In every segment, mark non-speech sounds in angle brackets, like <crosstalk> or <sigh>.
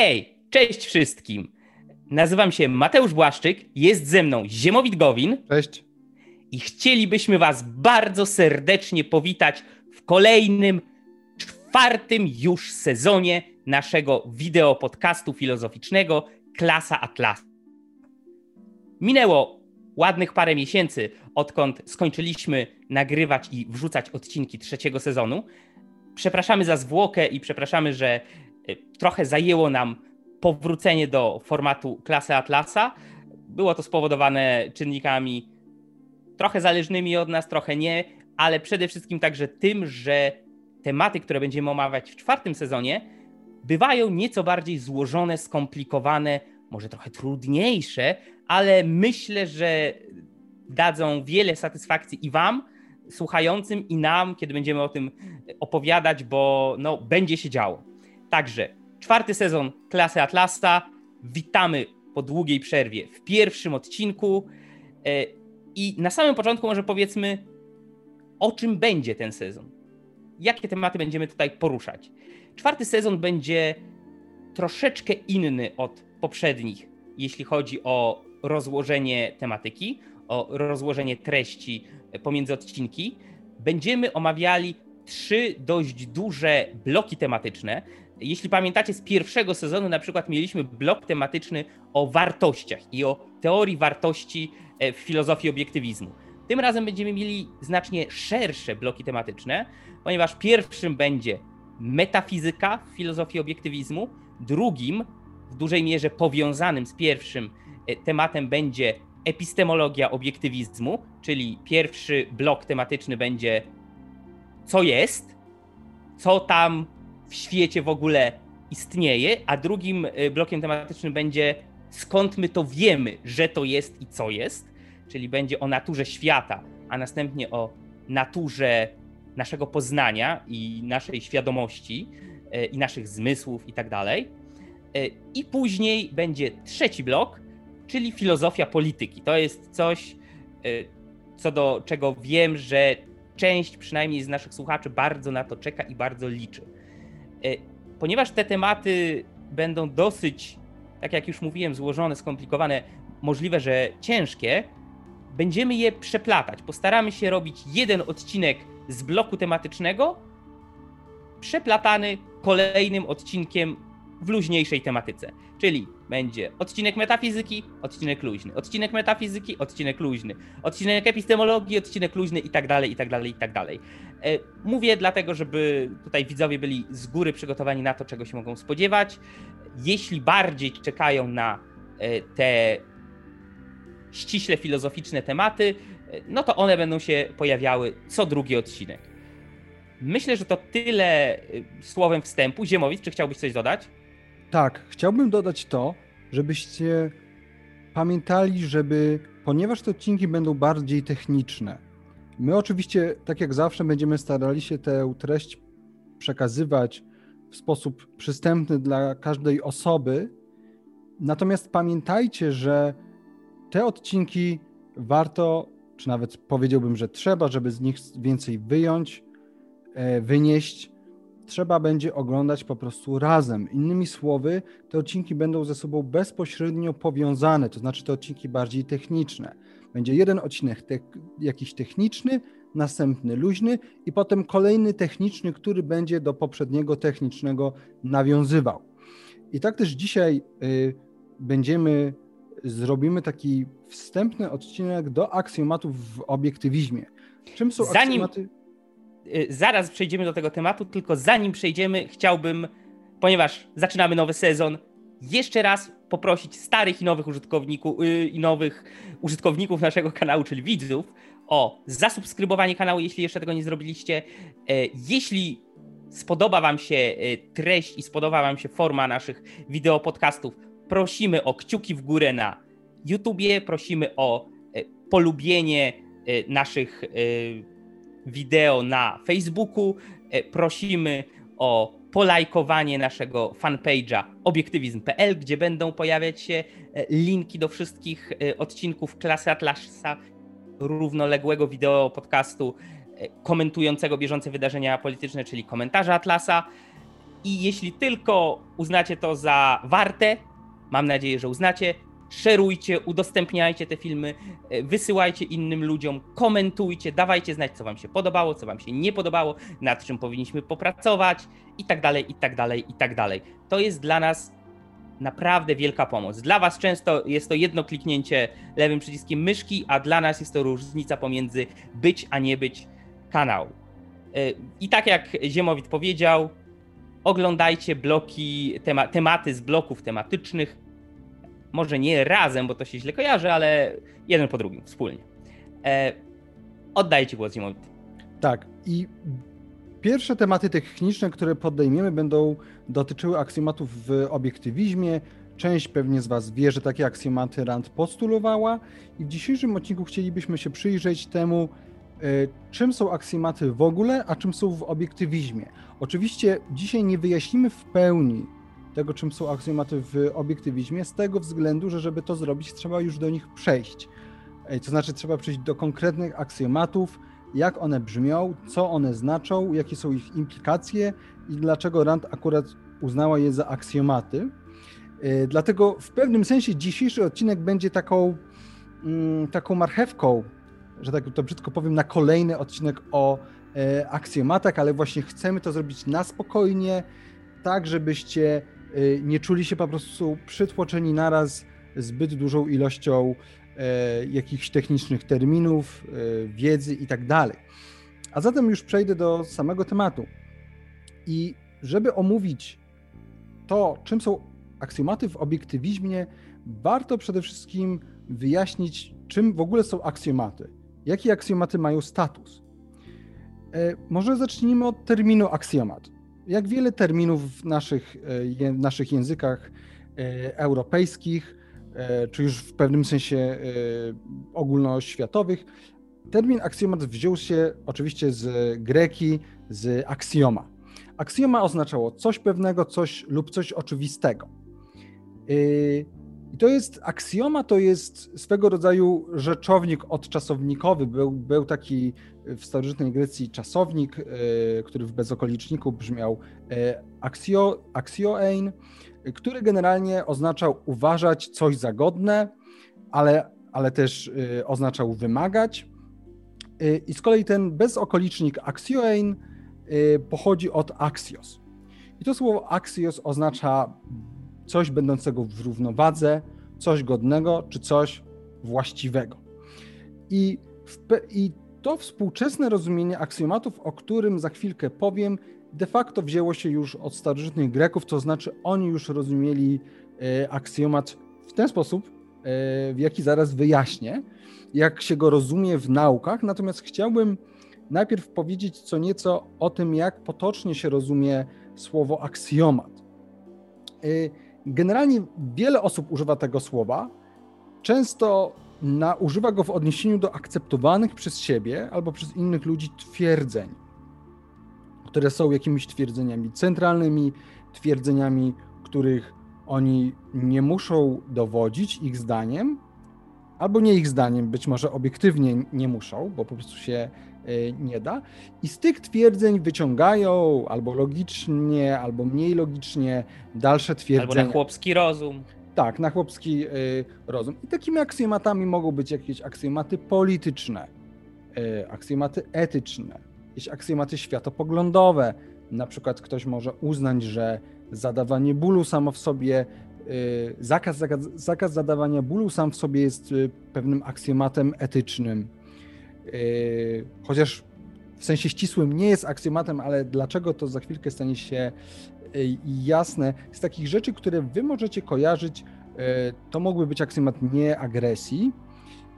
Hej, cześć wszystkim. Nazywam się Mateusz Błaszczyk, jest ze mną Ziemowit Gowin. Cześć. I chcielibyśmy Was bardzo serdecznie powitać w kolejnym, czwartym już sezonie naszego wideo podcastu filozoficznego Klasa Atlas. Minęło ładnych parę miesięcy, odkąd skończyliśmy nagrywać i wrzucać odcinki trzeciego sezonu. Przepraszamy za zwłokę i przepraszamy, że trochę zajęło nam powrócenie do formatu klasy Atlasa. Było to spowodowane czynnikami trochę zależnymi od nas, trochę nie, ale przede wszystkim także tym, że tematy, które będziemy omawiać w czwartym sezonie, bywają nieco bardziej złożone, skomplikowane, może trochę trudniejsze, ale myślę, że dadzą wiele satysfakcji i Wam, słuchającym, i nam, kiedy będziemy o tym opowiadać, bo no, będzie się działo. Także czwarty sezon Klasy Atlasa. Witamy po długiej przerwie w pierwszym odcinku. E, I na samym początku może powiedzmy, o czym będzie ten sezon. Jakie tematy będziemy tutaj poruszać. Czwarty sezon będzie troszeczkę inny od poprzednich, jeśli chodzi o rozłożenie tematyki, o rozłożenie treści pomiędzy odcinki. Będziemy omawiali trzy dość duże bloki tematyczne. Jeśli pamiętacie z pierwszego sezonu, na przykład mieliśmy blok tematyczny o wartościach i o teorii wartości w filozofii obiektywizmu. Tym razem będziemy mieli znacznie szersze bloki tematyczne, ponieważ pierwszym będzie metafizyka w filozofii obiektywizmu, drugim, w dużej mierze powiązanym z pierwszym tematem, będzie epistemologia obiektywizmu, czyli pierwszy blok tematyczny będzie co jest, co tam w świecie w ogóle istnieje, a drugim blokiem tematycznym będzie skąd my to wiemy, że to jest i co jest, czyli będzie o naturze świata, a następnie o naturze naszego poznania i naszej świadomości i naszych zmysłów i tak dalej. I później będzie trzeci blok, czyli filozofia polityki. To jest coś, co do czego wiem, że część przynajmniej z naszych słuchaczy bardzo na to czeka i bardzo liczy. Ponieważ te tematy będą dosyć, tak jak już mówiłem, złożone, skomplikowane, możliwe, że ciężkie, będziemy je przeplatać. Postaramy się robić jeden odcinek z bloku tematycznego, przeplatany kolejnym odcinkiem w luźniejszej tematyce. Czyli będzie odcinek metafizyki, odcinek luźny, odcinek metafizyki, odcinek luźny, odcinek epistemologii, odcinek luźny i tak dalej, i tak dalej, i tak dalej. Mówię dlatego, żeby tutaj widzowie byli z góry przygotowani na to, czego się mogą spodziewać. Jeśli bardziej czekają na te ściśle filozoficzne tematy, no to one będą się pojawiały co drugi odcinek. Myślę, że to tyle słowem wstępu. Ziemowicz, czy chciałbyś coś dodać? Tak, chciałbym dodać to, żebyście pamiętali, żeby, ponieważ te odcinki będą bardziej techniczne, my oczywiście, tak jak zawsze, będziemy starali się tę treść przekazywać w sposób przystępny dla każdej osoby. Natomiast pamiętajcie, że te odcinki warto, czy nawet powiedziałbym, że trzeba, żeby z nich więcej wyjąć, wynieść, trzeba będzie oglądać po prostu razem. Innymi słowy, te odcinki będą ze sobą bezpośrednio powiązane, to znaczy te odcinki bardziej techniczne. Będzie jeden odcinek te jakiś techniczny, następny luźny i potem kolejny techniczny, który będzie do poprzedniego technicznego nawiązywał. I tak też dzisiaj y, będziemy, zrobimy taki wstępny odcinek do aksjomatów w obiektywizmie. Czym są Zanim... aksjomaty? Zaraz przejdziemy do tego tematu, tylko zanim przejdziemy, chciałbym, ponieważ zaczynamy nowy sezon, jeszcze raz poprosić starych i nowych użytkowników, i nowych użytkowników naszego kanału, czyli widzów, o zasubskrybowanie kanału, jeśli jeszcze tego nie zrobiliście. Jeśli spodoba Wam się treść i spodoba Wam się forma naszych wideo podcastów, prosimy o kciuki w górę na YouTubie, prosimy o polubienie naszych wideo na Facebooku. Prosimy o polajkowanie naszego fanpage'a obiektywizm.pl, gdzie będą pojawiać się linki do wszystkich odcinków Klasy Atlasa, równoległego wideo podcastu komentującego bieżące wydarzenia polityczne, czyli komentarza Atlasa. I jeśli tylko uznacie to za warte, mam nadzieję, że uznacie, szerujcie, udostępniajcie te filmy, e, wysyłajcie innym ludziom, komentujcie, dawajcie znać, co Wam się podobało, co Wam się nie podobało, nad czym powinniśmy popracować i tak dalej, i tak dalej, i tak dalej. To jest dla nas naprawdę wielka pomoc. Dla Was często jest to jedno kliknięcie lewym przyciskiem myszki, a dla nas jest to różnica pomiędzy być, a nie być kanału. E, I tak jak Ziemowit powiedział, oglądajcie bloki, tema, tematy z bloków tematycznych. Może nie razem, bo to się źle kojarzy, ale jeden po drugim, wspólnie. E, oddaję Ci głos, Ziemowit. Tak, i pierwsze tematy techniczne, które podejmiemy, będą dotyczyły aksjomatów w obiektywizmie. Część pewnie z Was wie, że takie aksjomaty Rand postulowała, i w dzisiejszym odcinku chcielibyśmy się przyjrzeć temu, e, czym są aksjomaty w ogóle, a czym są w obiektywizmie. Oczywiście dzisiaj nie wyjaśnimy w pełni tego, czym są aksjomaty w obiektywizmie, z tego względu, że żeby to zrobić, trzeba już do nich przejść. To znaczy, trzeba przejść do konkretnych aksjomatów, jak one brzmią, co one znaczą, jakie są ich implikacje i dlaczego Rand akurat uznała je za aksjomaty. Dlatego w pewnym sensie dzisiejszy odcinek będzie taką, mm, taką marchewką, że tak to brzydko powiem, na kolejny odcinek o E, aksjomatach, ale właśnie chcemy to zrobić na spokojnie, tak żebyście nie czuli się po prostu przytłoczeni naraz zbyt dużą ilością e, jakichś technicznych terminów, wiedzy i tak dalej. A zatem już przejdę do samego tematu. I żeby omówić to, czym są aksjomaty w obiektywizmie, warto przede wszystkim wyjaśnić, czym w ogóle są aksjomaty. Jakie aksjomaty mają status? E, może zacznijmy od terminu aksjomat. Jak wiele terminów w naszych, e, w naszych językach e, europejskich, czy już w pewnym sensie ogólnoświatowych, termin aksjomat wziął się oczywiście z greki, z aksjoma. Aksjoma oznaczało coś pewnego, coś lub coś oczywistego. I to jest aksjoma, to jest swego rodzaju rzeczownik odczasownikowy. Był, był taki w starożytnej Grecji czasownik, e, który w bezokoliczniku brzmiał e, aksio, aksioein, który generalnie oznaczał uważać coś za godne, ale, ale też e, oznaczał wymagać. I z kolei ten bezokolicznik aksioein pochodzi od axios. I to słowo axios oznacza coś będącego w równowadze, coś godnego czy coś właściwego. I, w, i to współczesne rozumienie aksjomatów, o którym za chwilkę powiem, de facto wzięło się już od starożytnych Greków, to znaczy oni już rozumieli e, aksjomat w ten sposób, e, w jaki zaraz wyjaśnię, jak się go rozumie w naukach. Natomiast chciałbym najpierw powiedzieć co nieco o tym, jak potocznie się rozumie słowo aksjomat. E, generalnie wiele osób używa tego słowa. Często na, używa go w odniesieniu do akceptowanych przez siebie albo przez innych ludzi twierdzeń, które są jakimiś twierdzeniami centralnymi, twierdzeniami, których oni nie muszą dowodzić ich zdaniem, albo nie ich zdaniem, być może obiektywnie nie muszą, bo po prostu się e, nie da. I z tych twierdzeń wyciągają albo logicznie, albo mniej logicznie dalsze twierdzenia. Albo na chłopski rozum. Tak, na chłopski y, rozum. I takimi aksjomatami mogą być jakieś aksjomaty polityczne, y, aksjomaty etyczne, jakieś aksjomaty światopoglądowe. Na przykład ktoś może uznać, że zadawanie bólu samo w sobie, y, zakaz, zakaz, zakaz zadawania bólu sam w sobie jest pewnym aksjomatem etycznym. Chociaż w sensie ścisłym nie jest aksjomatem, ale dlaczego to za chwilkę stanie się jasne. Z takich rzeczy, które wy możecie kojarzyć, e, to mógłby być aksjomat nieagresji.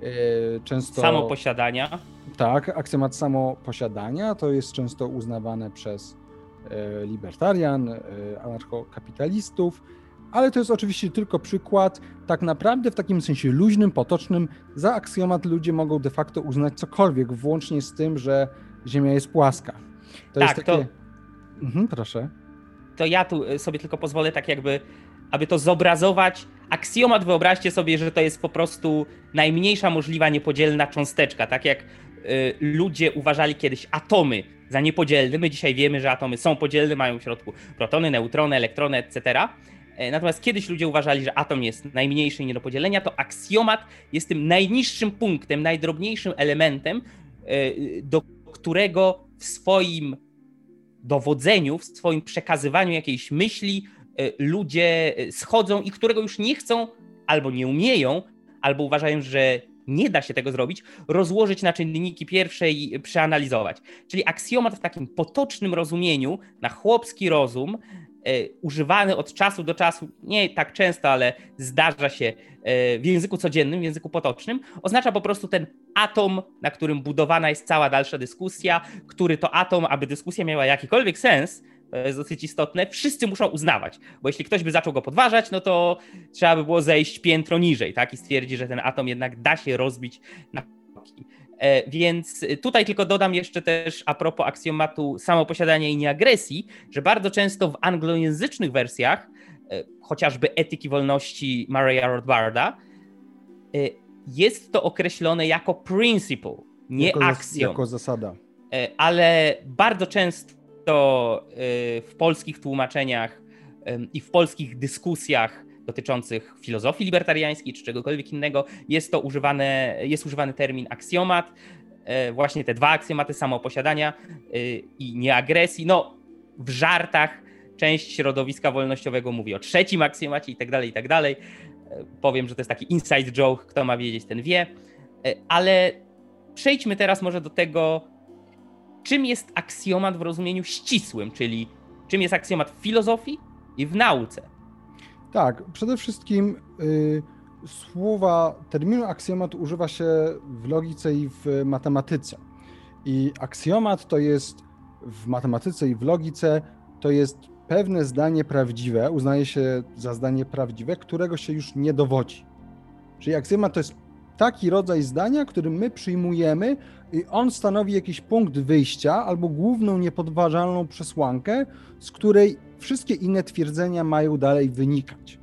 E, często... Samoposiadania. Tak, aksjomat samoposiadania to jest często uznawane przez e, libertarian, anarchokapitalistów, ale to jest oczywiście tylko przykład. Tak naprawdę w takim sensie luźnym, potocznym, za aksjomat ludzie mogą de facto uznać cokolwiek, włącznie z tym, że Ziemia jest płaska. To tak, jest takie... to... Mhm, proszę to ja tu y, sobie tylko pozwolę tak jakby, aby to zobrazować. Aksjomat wyobraźcie sobie, że to jest po prostu najmniejsza możliwa niepodzielna cząsteczka, tak jak y, ludzie uważali kiedyś atomy za niepodzielny. My dzisiaj wiemy, że atomy są podzielne, mają w środku protony, neutrony, elektrony, etc. E, natomiast kiedyś ludzie uważali, że atom jest najmniejszy i nie do podzielenia, to aksjomat jest tym najniższym punktem, najdrobniejszym elementem, e, do którego w swoim dowodzeniu, w swoim przekazywaniu jakiejś myśli e, ludzie schodzą i którego już nie chcą albo nie umieją, albo uważają, że nie da się tego zrobić, rozłożyć na czynniki pierwsze i przeanalizować. Czyli aksjomat w takim potocznym rozumieniu, na chłopski rozum, e, używany od czasu do czasu, nie tak często, ale zdarza się e, w języku codziennym, w języku potocznym, oznacza po prostu ten atom, na którym budowana jest cała dalsza dyskusja, który to atom, aby dyskusja miała jakikolwiek sens, to jest dosyć istotne, wszyscy muszą uznawać, bo jeśli ktoś by zaczął go podważać, no to trzeba by było zejść piętro niżej, tak, i stwierdzić, że ten atom jednak da się rozbić na. E, więc tutaj tylko dodam jeszcze też a propos aksjomatu samoposiadania i nieagresji, że bardzo często w anglojęzycznych wersjach, e, chociażby etyki wolności Maria Rothbarda, e, jest to określone jako principle, nie jako aksjom. Jako zasada. Ale bardzo często to w polskich tłumaczeniach i w polskich dyskusjach dotyczących filozofii libertariańskiej czy czegokolwiek innego jest to używane, jest używany termin aksjomat, e, właśnie te dwa aksjomaty samoposiadania y, i nieagresji. No, w żartach część środowiska wolnościowego mówi o trzecim aksjomacie i tak dalej, i tak dalej. E, powiem, że to jest taki inside joke, kto ma wiedzieć, ten wie. E, ale przejdźmy teraz może do tego, czym jest aksjomat w rozumieniu ścisłym, czyli czym jest aksjomat w filozofii i w nauce. Tak, przede wszystkim y, słowa, terminu aksjomat używa się w logice i w matematyce. I aksjomat to jest w matematyce i w logice to jest pewne zdanie prawdziwe, uznaje się za zdanie prawdziwe, którego się już nie dowodzi. Czyli aksjomat to jest taki rodzaj zdania, który my przyjmujemy i on stanowi jakiś punkt wyjścia albo główną niepodważalną przesłankę, z której wszystkie inne twierdzenia mają dalej wynikać.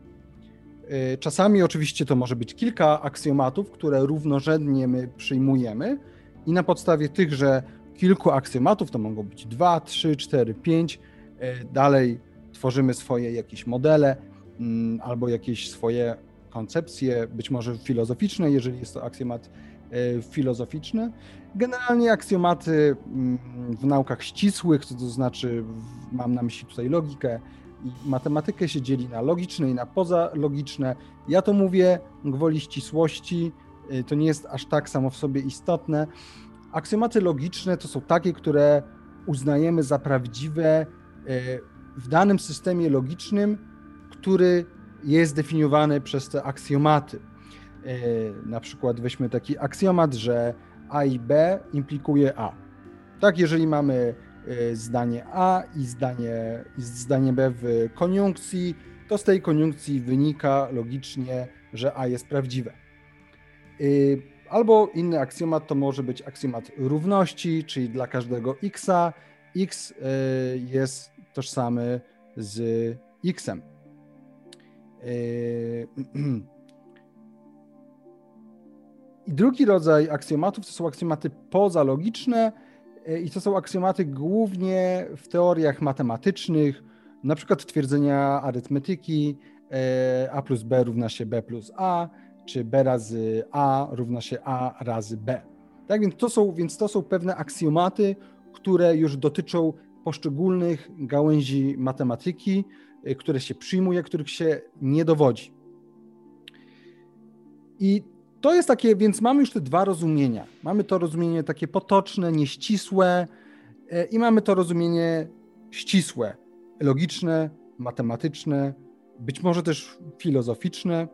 Y, czasami oczywiście to może być kilka aksjomatów, które równorzędnie my przyjmujemy i na podstawie tychże kilku aksjomatów, to mogą być dwa, trzy, cztery, pięć, y, dalej tworzymy swoje jakieś modele mm, albo jakieś swoje koncepcje, być może filozoficzne, jeżeli jest to aksjomat e, filozoficzny. Generalnie aksjomaty mm, w naukach ścisłych, to, to znaczy mam na myśli tutaj logikę i matematykę się dzieli na logiczne i na pozalogiczne. Ja to mówię gwoli ścisłości, e, to nie jest aż tak samo w sobie istotne. Aksjomaty logiczne to są takie, które uznajemy za prawdziwe e, w danym systemie logicznym, który jest definiowany przez te aksjomaty. E, na przykład weźmy taki aksjomat, że A i B implikuje A. Tak, jeżeli mamy e, zdanie A i zdanie, i zdanie B w koniunkcji, to z tej koniunkcji wynika logicznie, że A jest prawdziwe. E, albo inny aksjomat to może być aksjomat równości, czyli dla każdego x x jest tożsamy z. Yy, <clears throat> I drugi rodzaj aksjomatów to są aksjomaty pozalogiczne yy, i to są aksjomaty głównie w teoriach matematycznych, na przykład twierdzenia arytmetyki yy, a plus b równa się b plus a, czy b razy a równa się a razy b. Tak więc to są, więc to są pewne aksjomaty, które już dotyczą poszczególnych gałęzi matematyki, Y, które się przyjmuje, których się nie dowodzi. I to jest takie, więc mamy już te dwa rozumienia. Mamy to rozumienie takie potoczne, nieścisłe y, i mamy to rozumienie ścisłe, logiczne, matematyczne, być może też filozoficzne.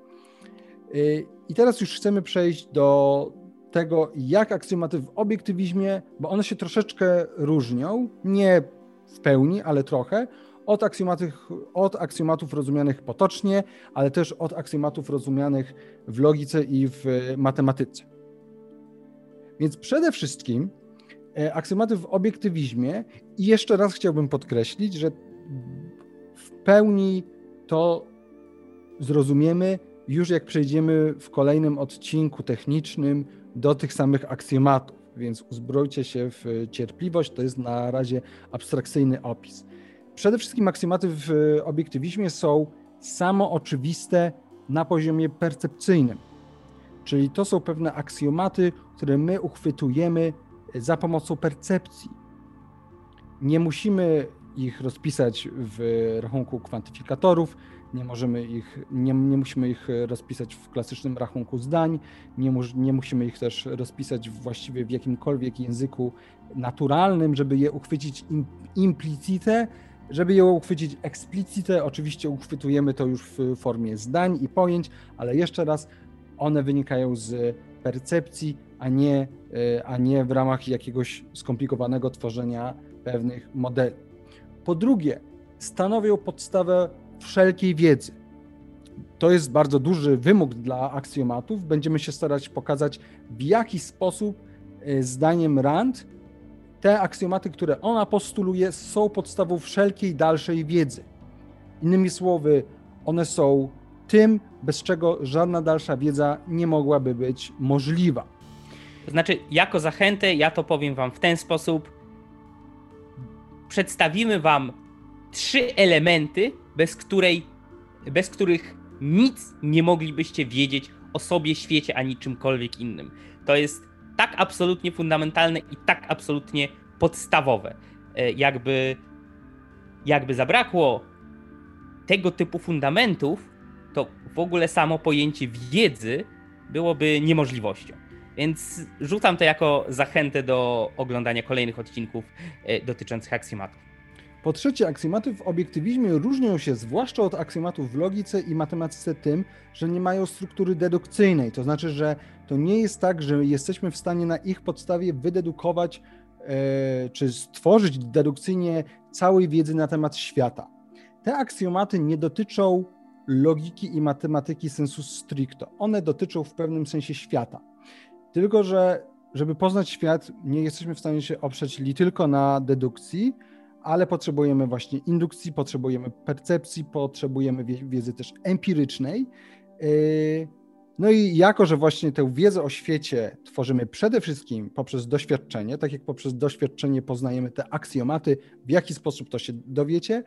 Y, I teraz już chcemy przejść do tego, jak aksjomaty w obiektywizmie, bo one się troszeczkę różnią, nie w pełni, ale trochę, od aksjomatów, od aksjomatów rozumianych potocznie, ale też od aksjomatów rozumianych w logice i w matematyce. Więc przede wszystkim e, aksjomaty w obiektywizmie i jeszcze raz chciałbym podkreślić, że w pełni to zrozumiemy już jak przejdziemy w kolejnym odcinku technicznym do tych samych aksjomatów. więc uzbrojcie się w cierpliwość. To jest na razie abstrakcyjny opis. Przede wszystkim aksjomaty w obiektywizmie są samo oczywiste na poziomie percepcyjnym. Czyli to są pewne aksjomaty, które my uchwytujemy za pomocą percepcji. Nie musimy ich rozpisać w rachunku kwantyfikatorów, nie, możemy ich, nie, nie musimy ich rozpisać w klasycznym rachunku zdań, nie, mu, nie musimy ich też rozpisać właściwie w jakimkolwiek języku naturalnym, żeby je uchwycić im, implicite, żeby je uchwycić explicite, oczywiście uchwytujemy to już w formie zdań i pojęć, ale jeszcze raz, one wynikają z percepcji, a nie, e, a nie w ramach jakiegoś skomplikowanego tworzenia pewnych modeli. Po drugie, stanowią podstawę wszelkiej wiedzy. To jest bardzo duży wymóg dla aksjomatów. Będziemy się starać pokazać, w jaki sposób, e, zdaniem Rand, te aksjomaty, które ona postuluje, są podstawą wszelkiej dalszej wiedzy. Innymi słowy, one są tym, bez czego żadna dalsza wiedza nie mogłaby być możliwa. To znaczy, jako zachętę, ja to powiem Wam w ten sposób. Przedstawimy Wam trzy elementy, bez, której, bez których nic nie moglibyście wiedzieć o sobie, świecie ani czymkolwiek innym. To jest tak absolutnie fundamentalne i tak absolutnie podstawowe. E, jakby, jakby zabrakło tego typu fundamentów, to w ogóle samo pojęcie wiedzy byłoby niemożliwością. Więc rzucam to jako zachętę do oglądania kolejnych odcinków e, dotyczących aksjomatów. Po trzecie, aksjomaty w obiektywizmie różnią się zwłaszcza od aksjomatów w logice i matematyce tym, że nie mają struktury dedukcyjnej. To znaczy, że to nie jest tak, że jesteśmy w stanie na ich podstawie wydedukować e, czy stworzyć dedukcyjnie całej wiedzy na temat świata. Te aksjomaty nie dotyczą logiki i matematyki sensu stricto. One dotyczą w pewnym sensie świata. Tylko, że żeby poznać świat, nie jesteśmy w stanie się oprzeć li tylko na dedukcji, ale potrzebujemy właśnie indukcji, potrzebujemy percepcji, potrzebujemy wiedzy też empirycznej. Yy, no i jako, że właśnie tę wiedzę o świecie tworzymy przede wszystkim poprzez doświadczenie, tak jak poprzez doświadczenie poznajemy te aksjomaty, w jaki sposób to się dowiecie,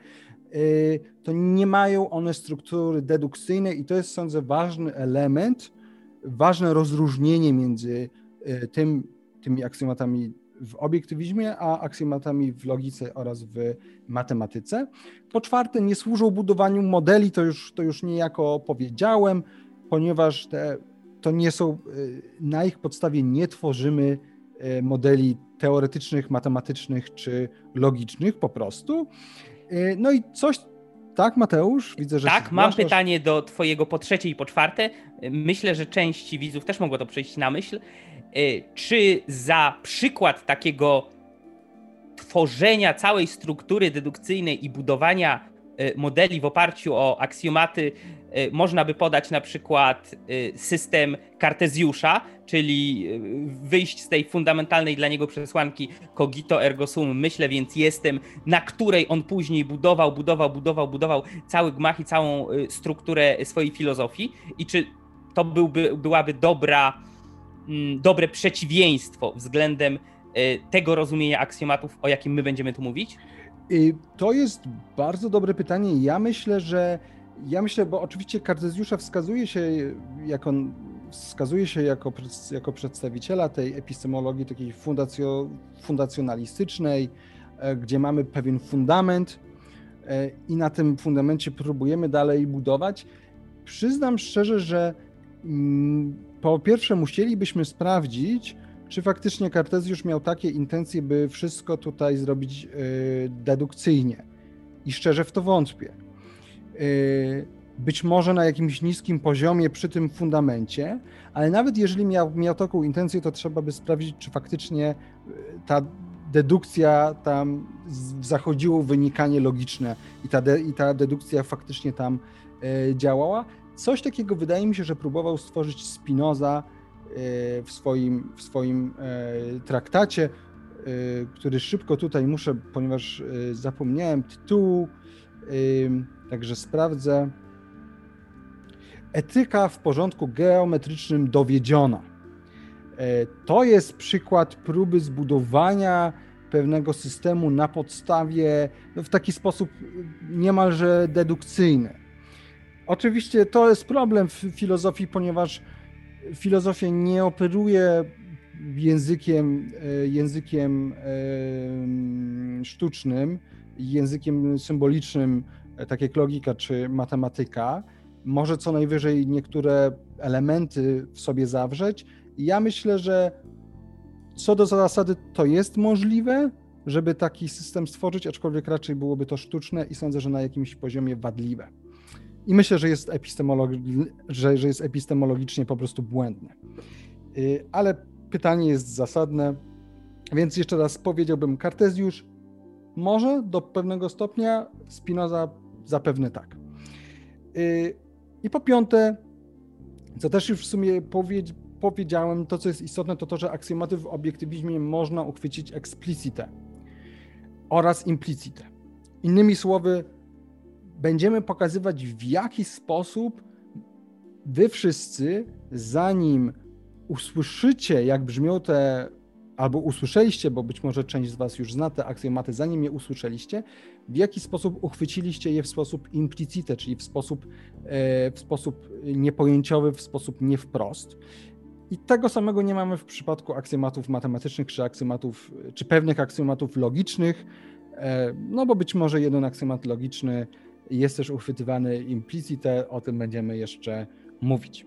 yy, to nie mają one struktury dedukcyjnej i to jest, sądzę, ważny element, ważne rozróżnienie między yy, tym, tymi aksjomatami w obiektywizmie, a aksjomatami w logice oraz w matematyce. Po czwarte, nie służą budowaniu modeli, to już, to już niejako powiedziałem, ponieważ te, to nie są, y, na ich podstawie nie tworzymy y, modeli teoretycznych, matematycznych czy logicznych po prostu. Y, no i coś tak, Mateusz? Widzę, że. Tak, mam pytanie do Twojego po trzecie i po czwarte. Myślę, że część widzów też mogło to przejść na myśl. Y, czy za przykład takiego tworzenia całej struktury dedukcyjnej i budowania modeli w oparciu o aksjomaty y, można by podać na przykład system Kartezjusza, czyli wyjść z tej fundamentalnej dla niego przesłanki cogito ergo sum, myślę więc jestem, na której on później budował, budował, budował, budował cały gmach i całą strukturę swojej filozofii i czy to byłby, byłaby dobra Mm, dobre przeciwieństwo względem e, tego rozumienia aksjomatów, o jakim my będziemy tu mówić? To jest bardzo dobre pytanie. Ja myślę, że ja myślę, bo oczywiście Kartezjusza wskazuje się jako, wskazuje się jako, jako przedstawiciela tej epistemologii takiej fundacjo, fundacjonalistycznej, e, gdzie mamy pewien fundament e, i na tym fundamencie próbujemy dalej budować. Przyznam szczerze, że mm, po pierwsze musielibyśmy sprawdzić, czy faktycznie Kartezjusz miał takie intencje, by wszystko tutaj zrobić e, dedukcyjnie. I szczerze w to wątpię. E, być może na jakimś niskim poziomie przy tym fundamencie, ale nawet jeżeli miał, miał taką intencję, to trzeba by sprawdzić, czy faktycznie e, ta dedukcja tam zachodziło wynikanie logiczne i ta, de, i ta dedukcja faktycznie tam działała. Coś takiego wydaje mi się, że próbował stworzyć Spinoza w swoim, w swoim e, traktacie, e, który szybko tutaj muszę, ponieważ zapomniałem tytułu, także sprawdzę. Etyka w porządku geometrycznym dowiedziona. To jest przykład próby zbudowania pewnego systemu na podstawie, no, w taki sposób niemalże dedukcyjny. Oczywiście to jest problem w filozofii, ponieważ filozofia nie operuje językiem, e, językiem sztucznym, językiem symbolicznym, e, tak jak logika czy matematyka. Może co najwyżej niektóre elementy w sobie zawrzeć. Ja myślę, że co do zasady to jest możliwe, żeby taki system stworzyć, aczkolwiek raczej byłoby to sztuczne i sądzę, że na jakimś poziomie wadliwe. I myślę, że jest, epistemolog- że, że jest epistemologicznie po prostu błędny. Y, ale pytanie jest zasadne, więc jeszcze raz powiedziałbym, Kartezjusz może do pewnego stopnia, Spinoza zapewne tak. Y, I po piąte, co też już w sumie powiedz, powiedziałem, to co jest istotne, to to, że aksjomaty w obiektywizmie można uchwycić explicite oraz implicite. Innymi słowy, będziemy pokazywać w jaki sposób wy wszyscy, zanim usłyszycie, jak brzmią te, albo usłyszeliście, bo być może część z was już zna te aksjomaty, zanim je usłyszeliście, w jaki sposób uchwyciliście je w sposób implicite, czyli w sposób, e, w sposób niepojęciowy, w sposób nie wprost. I tego samego nie mamy w przypadku aksjomatów matematycznych, czy aksjomatów, czy pewnych aksjomatów logicznych, e, no bo być może jeden aksjomat logiczny jest też uchwytywany implicite, o tym będziemy jeszcze mówić.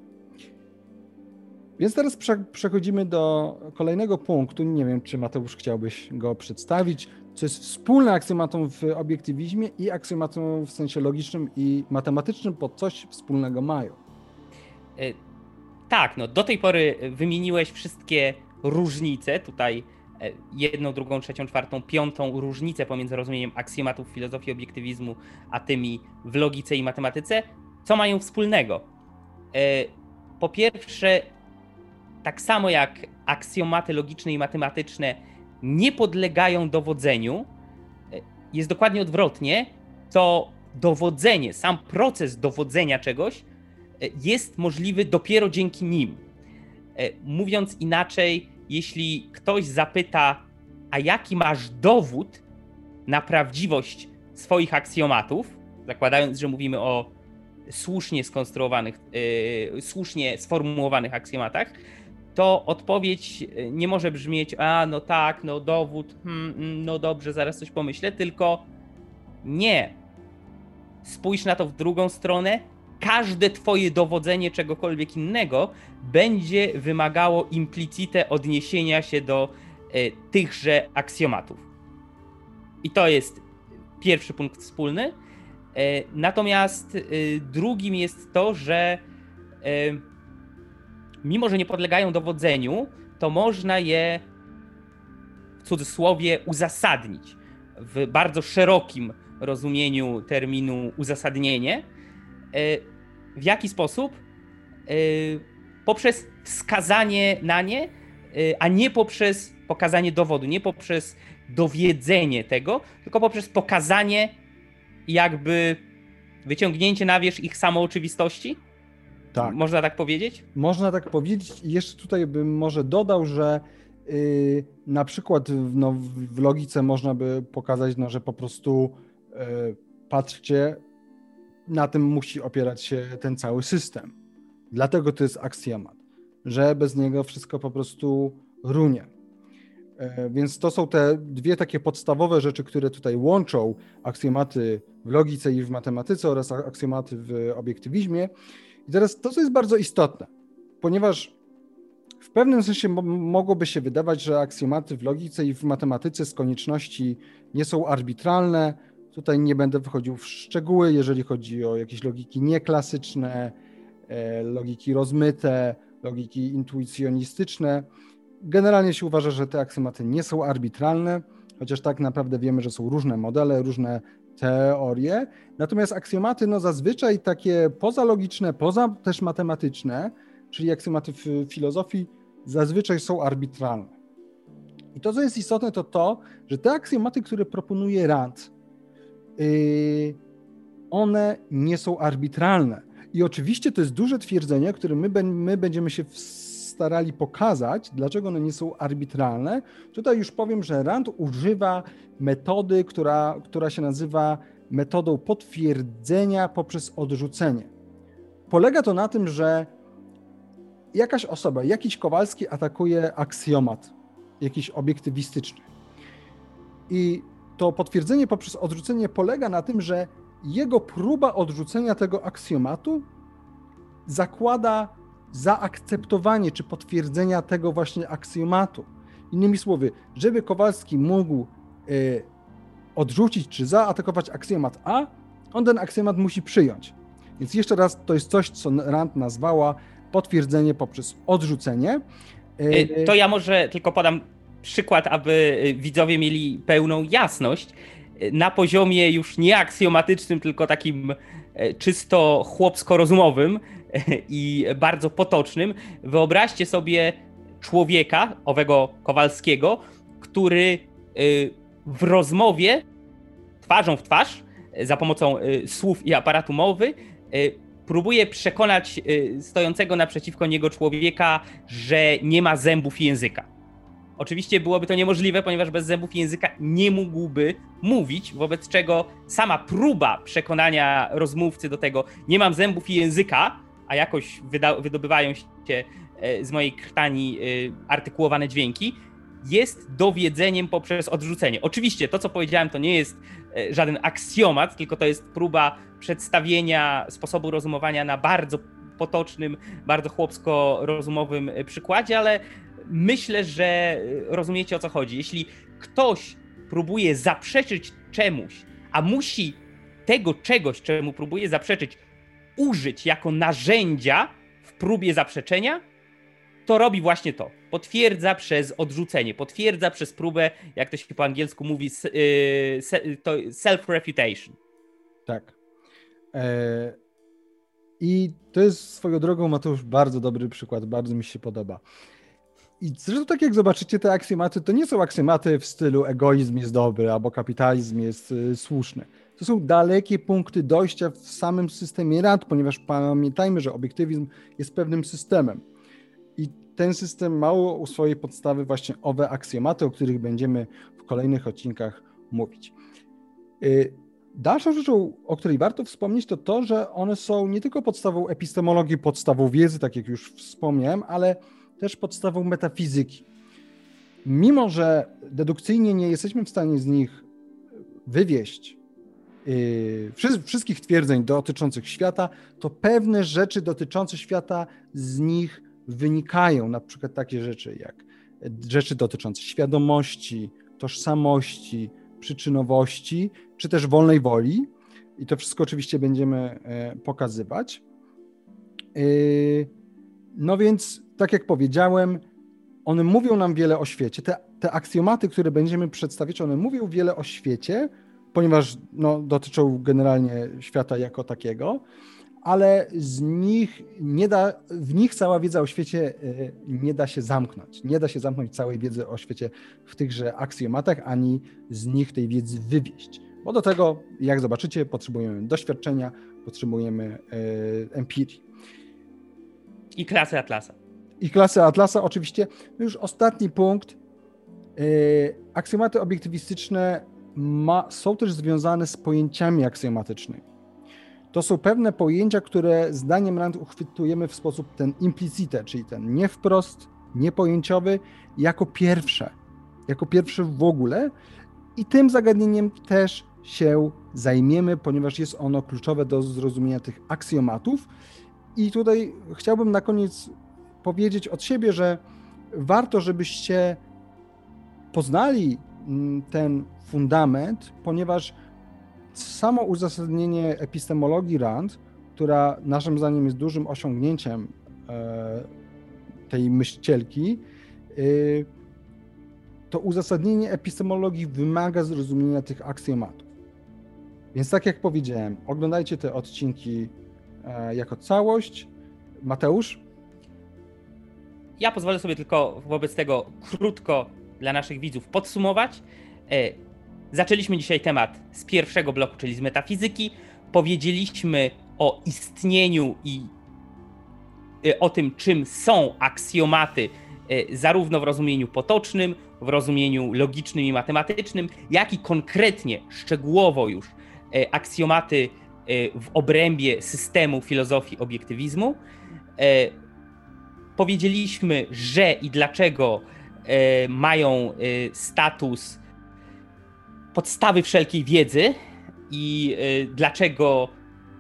Więc teraz przechodzimy do kolejnego punktu. Nie wiem, czy Mateusz chciałbyś go przedstawić. Co jest wspólne aksjomatą w obiektywizmie i aksjomatą w sensie logicznym i matematycznym, bo coś wspólnego mają. E, tak, no do tej pory wymieniłeś wszystkie różnice. Tutaj jedną, drugą, trzecią, czwartą, piątą różnicę pomiędzy rozumieniem aksjomatów filozofii obiektywizmu, a tymi w logice i matematyce. Co mają wspólnego? E, po pierwsze, tak samo jak aksjomaty logiczne i matematyczne nie podlegają dowodzeniu, e, jest dokładnie odwrotnie, to dowodzenie, sam proces dowodzenia czegoś e, jest możliwy dopiero dzięki nim. E, mówiąc inaczej, jeśli ktoś zapyta, a jaki masz dowód na prawdziwość swoich aksjomatów, zakładając, że mówimy o słusznie skonstruowanych, yy, słusznie sformułowanych aksjomatach, to odpowiedź e, nie może brzmieć, a no tak, no dowód, hmm, hmm, no dobrze, zaraz coś pomyślę, tylko nie. Spójrz na to w drugą stronę. Każde twoje dowodzenie czegokolwiek innego będzie wymagało implicite odniesienia się do e, tychże aksjomatów. I to jest pierwszy punkt wspólny. E, natomiast e, drugim jest to, że mimo że nie podlegają dowodzeniu, to można je w cudzysłowie uzasadnić w bardzo szerokim rozumieniu terminu uzasadnienie. E, w jaki sposób? E, poprzez wskazanie na nie, e, a nie poprzez pokazanie dowodu, nie poprzez dowiedzenie tego, tylko poprzez pokazanie jakby wyciągnięcie na wierzch ich samooczywistości tak. Można tak powiedzieć? Można tak powiedzieć. I jeszcze tutaj bym może dodał, że yy, na przykład no, w logice można by pokazać, no, że po prostu yy, patrzcie, na tym musi opierać się ten cały system. Dlatego to jest aksjomat, że bez niego wszystko po prostu runie. Yy, więc to są te dwie takie podstawowe rzeczy, które tutaj łączą aksjomaty w logice i w matematyce oraz aksjomaty w obiektywizmie. I teraz to, co jest bardzo istotne, ponieważ w pewnym sensie mogłoby się wydawać, że aksjomaty w logice i w matematyce z konieczności nie są arbitralne. Tutaj nie będę wychodził w szczegóły, jeżeli chodzi o jakieś logiki nieklasyczne, e, logiki rozmyte, logiki intuicjonistyczne. Generalnie się uważa, że te aksjomaty nie są arbitralne, chociaż tak naprawdę wiemy, że są różne modele, różne teorie. Natomiast aksjomaty, no zazwyczaj takie pozalogiczne, poza też matematyczne, czyli aksjomaty w filozofii, zazwyczaj są arbitralne. I to, co jest istotne, to to, że te aksjomaty, które proponuje Rand, one nie są arbitralne. I oczywiście to jest duże twierdzenie, które my, my będziemy się starali pokazać, dlaczego one nie są arbitralne. Tutaj już powiem, że Rand używa metody, która, która się nazywa metodą potwierdzenia poprzez odrzucenie. Polega to na tym, że jakaś osoba, jakiś Kowalski atakuje aksjomat, jakiś obiektywistyczny. I to potwierdzenie poprzez odrzucenie polega na tym, że jego próba odrzucenia tego aksjomatu zakłada zaakceptowanie czy potwierdzenia tego właśnie aksjomatu. Innymi słowy, żeby Kowalski mógł y, odrzucić czy zaatakować aksjomat A, on ten aksjomat musi przyjąć. Więc jeszcze raz, to jest coś, co Rand nazwała potwierdzenie poprzez odrzucenie. Y, to ja może tylko podam przykład, aby widzowie mieli pełną jasność. Na poziomie już nie aksjomatycznym, tylko takim czysto chłopsko-rozumowym, i bardzo potocznym. Wyobraźcie sobie człowieka, owego Kowalskiego, który y, w rozmowie twarzą w twarz, za pomocą y, słów i aparatu mowy, y, próbuje przekonać stojącego naprzeciwko niego człowieka, że nie ma zębów i języka. Oczywiście byłoby to niemożliwe, ponieważ bez zębów języka nie mógłby mówić, wobec czego sama próba przekonania rozmówcy do tego, nie mam zębów i języka, a jakoś wyda- wydobywają się e, z mojej krtani e, artykułowane dźwięki, jest dowiedzeniem poprzez odrzucenie. Oczywiście to, co powiedziałem, to nie jest e, żaden aksjomat, tylko to jest próba przedstawienia sposobu rozumowania na bardzo potocznym, bardzo chłopsko-rozumowym przykładzie, ale myślę, że rozumiecie o co chodzi. Jeśli ktoś próbuje zaprzeczyć czemuś, a musi tego czegoś, czemu próbuje zaprzeczyć, użyć jako narzędzia w próbie zaprzeczenia, to robi właśnie to. Potwierdza przez odrzucenie, potwierdza przez próbę, jak to się po angielsku mówi, y, self-refutation. Tak. E, I to jest swoją drogą, Mateusz, bardzo dobry przykład, bardzo mi się podoba. I zresztą tak jak zobaczycie, te aksjomaty to nie są aksjomaty w stylu egoizm jest dobry albo kapitalizm jest y, słuszny to są dalekie punkty dojścia w samym systemie rad, ponieważ pamiętajmy, że obiektywizm jest pewnym systemem. I ten system mało u swojej podstawy właśnie owe aksjomaty, o których będziemy w kolejnych odcinkach mówić. Y, dalszą rzeczą, o której warto wspomnieć, to to, że one są nie tylko podstawą epistemologii, podstawą wiedzy, tak jak już wspomniałem, ale też podstawą metafizyki. Mimo, że dedukcyjnie nie jesteśmy w stanie z nich wywieść Yy, wszystkich twierdzeń dotyczących świata, to pewne rzeczy dotyczące świata z nich wynikają, na przykład takie rzeczy jak rzeczy dotyczące świadomości, tożsamości, przyczynowości, czy też wolnej woli. I to wszystko oczywiście będziemy e, pokazywać. Yy, no więc, tak jak powiedziałem, one mówią nam wiele o świecie. Te, te aksjomaty, które będziemy przedstawiać, one mówią wiele o świecie, ponieważ no, dotyczą generalnie świata jako takiego, ale z nich nie da, w nich cała wiedza o świecie e, nie da się zamknąć. Nie da się zamknąć całej wiedzy o świecie w tychże aksjomatach, ani z nich tej wiedzy wywieść. Bo do tego, jak zobaczycie, potrzebujemy doświadczenia, potrzebujemy e, empirii. I klasy Atlasa. I klasy Atlasa, oczywiście. Już ostatni punkt. E, aksjomaty obiektywistyczne ma, są też związane z pojęciami aksjomatycznymi. To są pewne pojęcia, które zdaniem Rand uchwytujemy w sposób ten implicite, czyli ten nie wprost, niepojęciowy, jako pierwsze, jako pierwsze w ogóle. I tym zagadnieniem też się zajmiemy, ponieważ jest ono kluczowe do zrozumienia tych aksjomatów. I tutaj chciałbym na koniec powiedzieć od siebie, że warto, żebyście poznali mm, ten fundament, ponieważ samo uzasadnienie epistemologii Rand, która naszym zdaniem jest dużym osiągnięciem e, tej myślcielki, e, to uzasadnienie epistemologii wymaga zrozumienia tych aksjomatów. Więc tak jak powiedziałem, oglądajcie te odcinki e, jako całość. Mateusz? Ja pozwolę sobie tylko wobec tego krótko dla naszych widzów podsumować. Zaczęliśmy dzisiaj temat z pierwszego bloku, czyli z metafizyki. Powiedzieliśmy o istnieniu i o tym, czym są aksjomaty, zarówno w rozumieniu potocznym, w rozumieniu logicznym i matematycznym, jak i konkretnie, szczegółowo już aksjomaty w obrębie systemu filozofii obiektywizmu. Powiedzieliśmy, że i dlaczego mają status podstawy wszelkiej wiedzy i dlaczego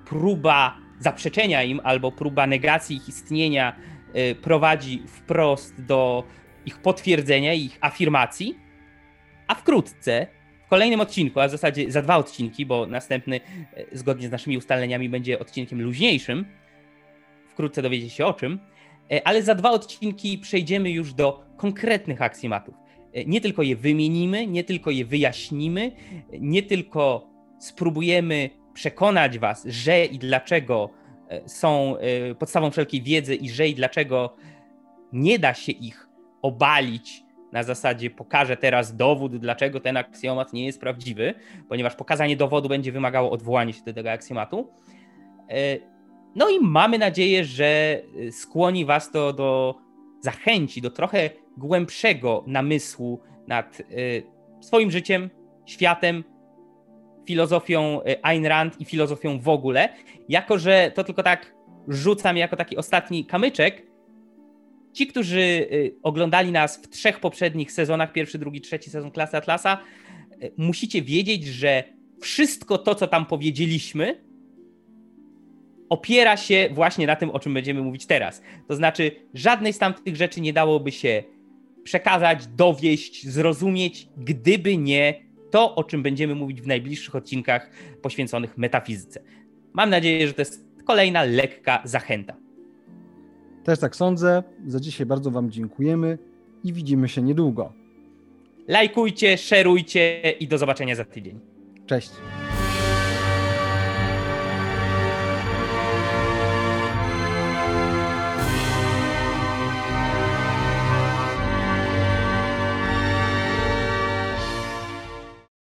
próba zaprzeczenia im albo próba negacji ich istnienia prowadzi wprost do ich potwierdzenia ich afirmacji. A wkrótce, w kolejnym odcinku, a w zasadzie za dwa odcinki, bo następny zgodnie z naszymi ustaleniami będzie odcinkiem luźniejszym, wkrótce dowiecie się o czym, ale za dwa odcinki przejdziemy już do konkretnych aksjomatów. Nie tylko je wymienimy, nie tylko je wyjaśnimy, nie tylko spróbujemy przekonać was, że i dlaczego e, są e, podstawą wszelkiej wiedzy i że i dlaczego nie da się ich obalić na zasadzie pokażę teraz dowód, dlaczego ten aksjomat nie jest prawdziwy, ponieważ pokazanie dowodu będzie wymagało odwołania się do tego aksjomatu. No i mamy nadzieję, że skłoni was to do zachęci, do trochę głębszego namysłu nad swoim życiem, światem, filozofią e, Ayn Rand i filozofią w ogóle, jako że to tylko tak rzucam jako taki ostatni kamyczek. Ci, którzy oglądali nas w trzech poprzednich sezonach, pierwszy, drugi, trzeci sezon Klasy Atlasa, musicie wiedzieć, że wszystko to, co tam powiedzieliśmy, opiera się właśnie na tym, o czym będziemy mówić teraz. To znaczy, żadnej z tamtych rzeczy nie dałoby się przekazać, dowieść, zrozumieć, gdyby nie to, o czym będziemy mówić w najbliższych odcinkach poświęconych metafizyce. Mam nadzieję, że to jest kolejna lekka zachęta. Też tak sądzę. Za dzisiaj bardzo Wam dziękujemy i widzimy się niedługo. Lajkujcie, szerujcie i do zobaczenia za tydzień. Cześć.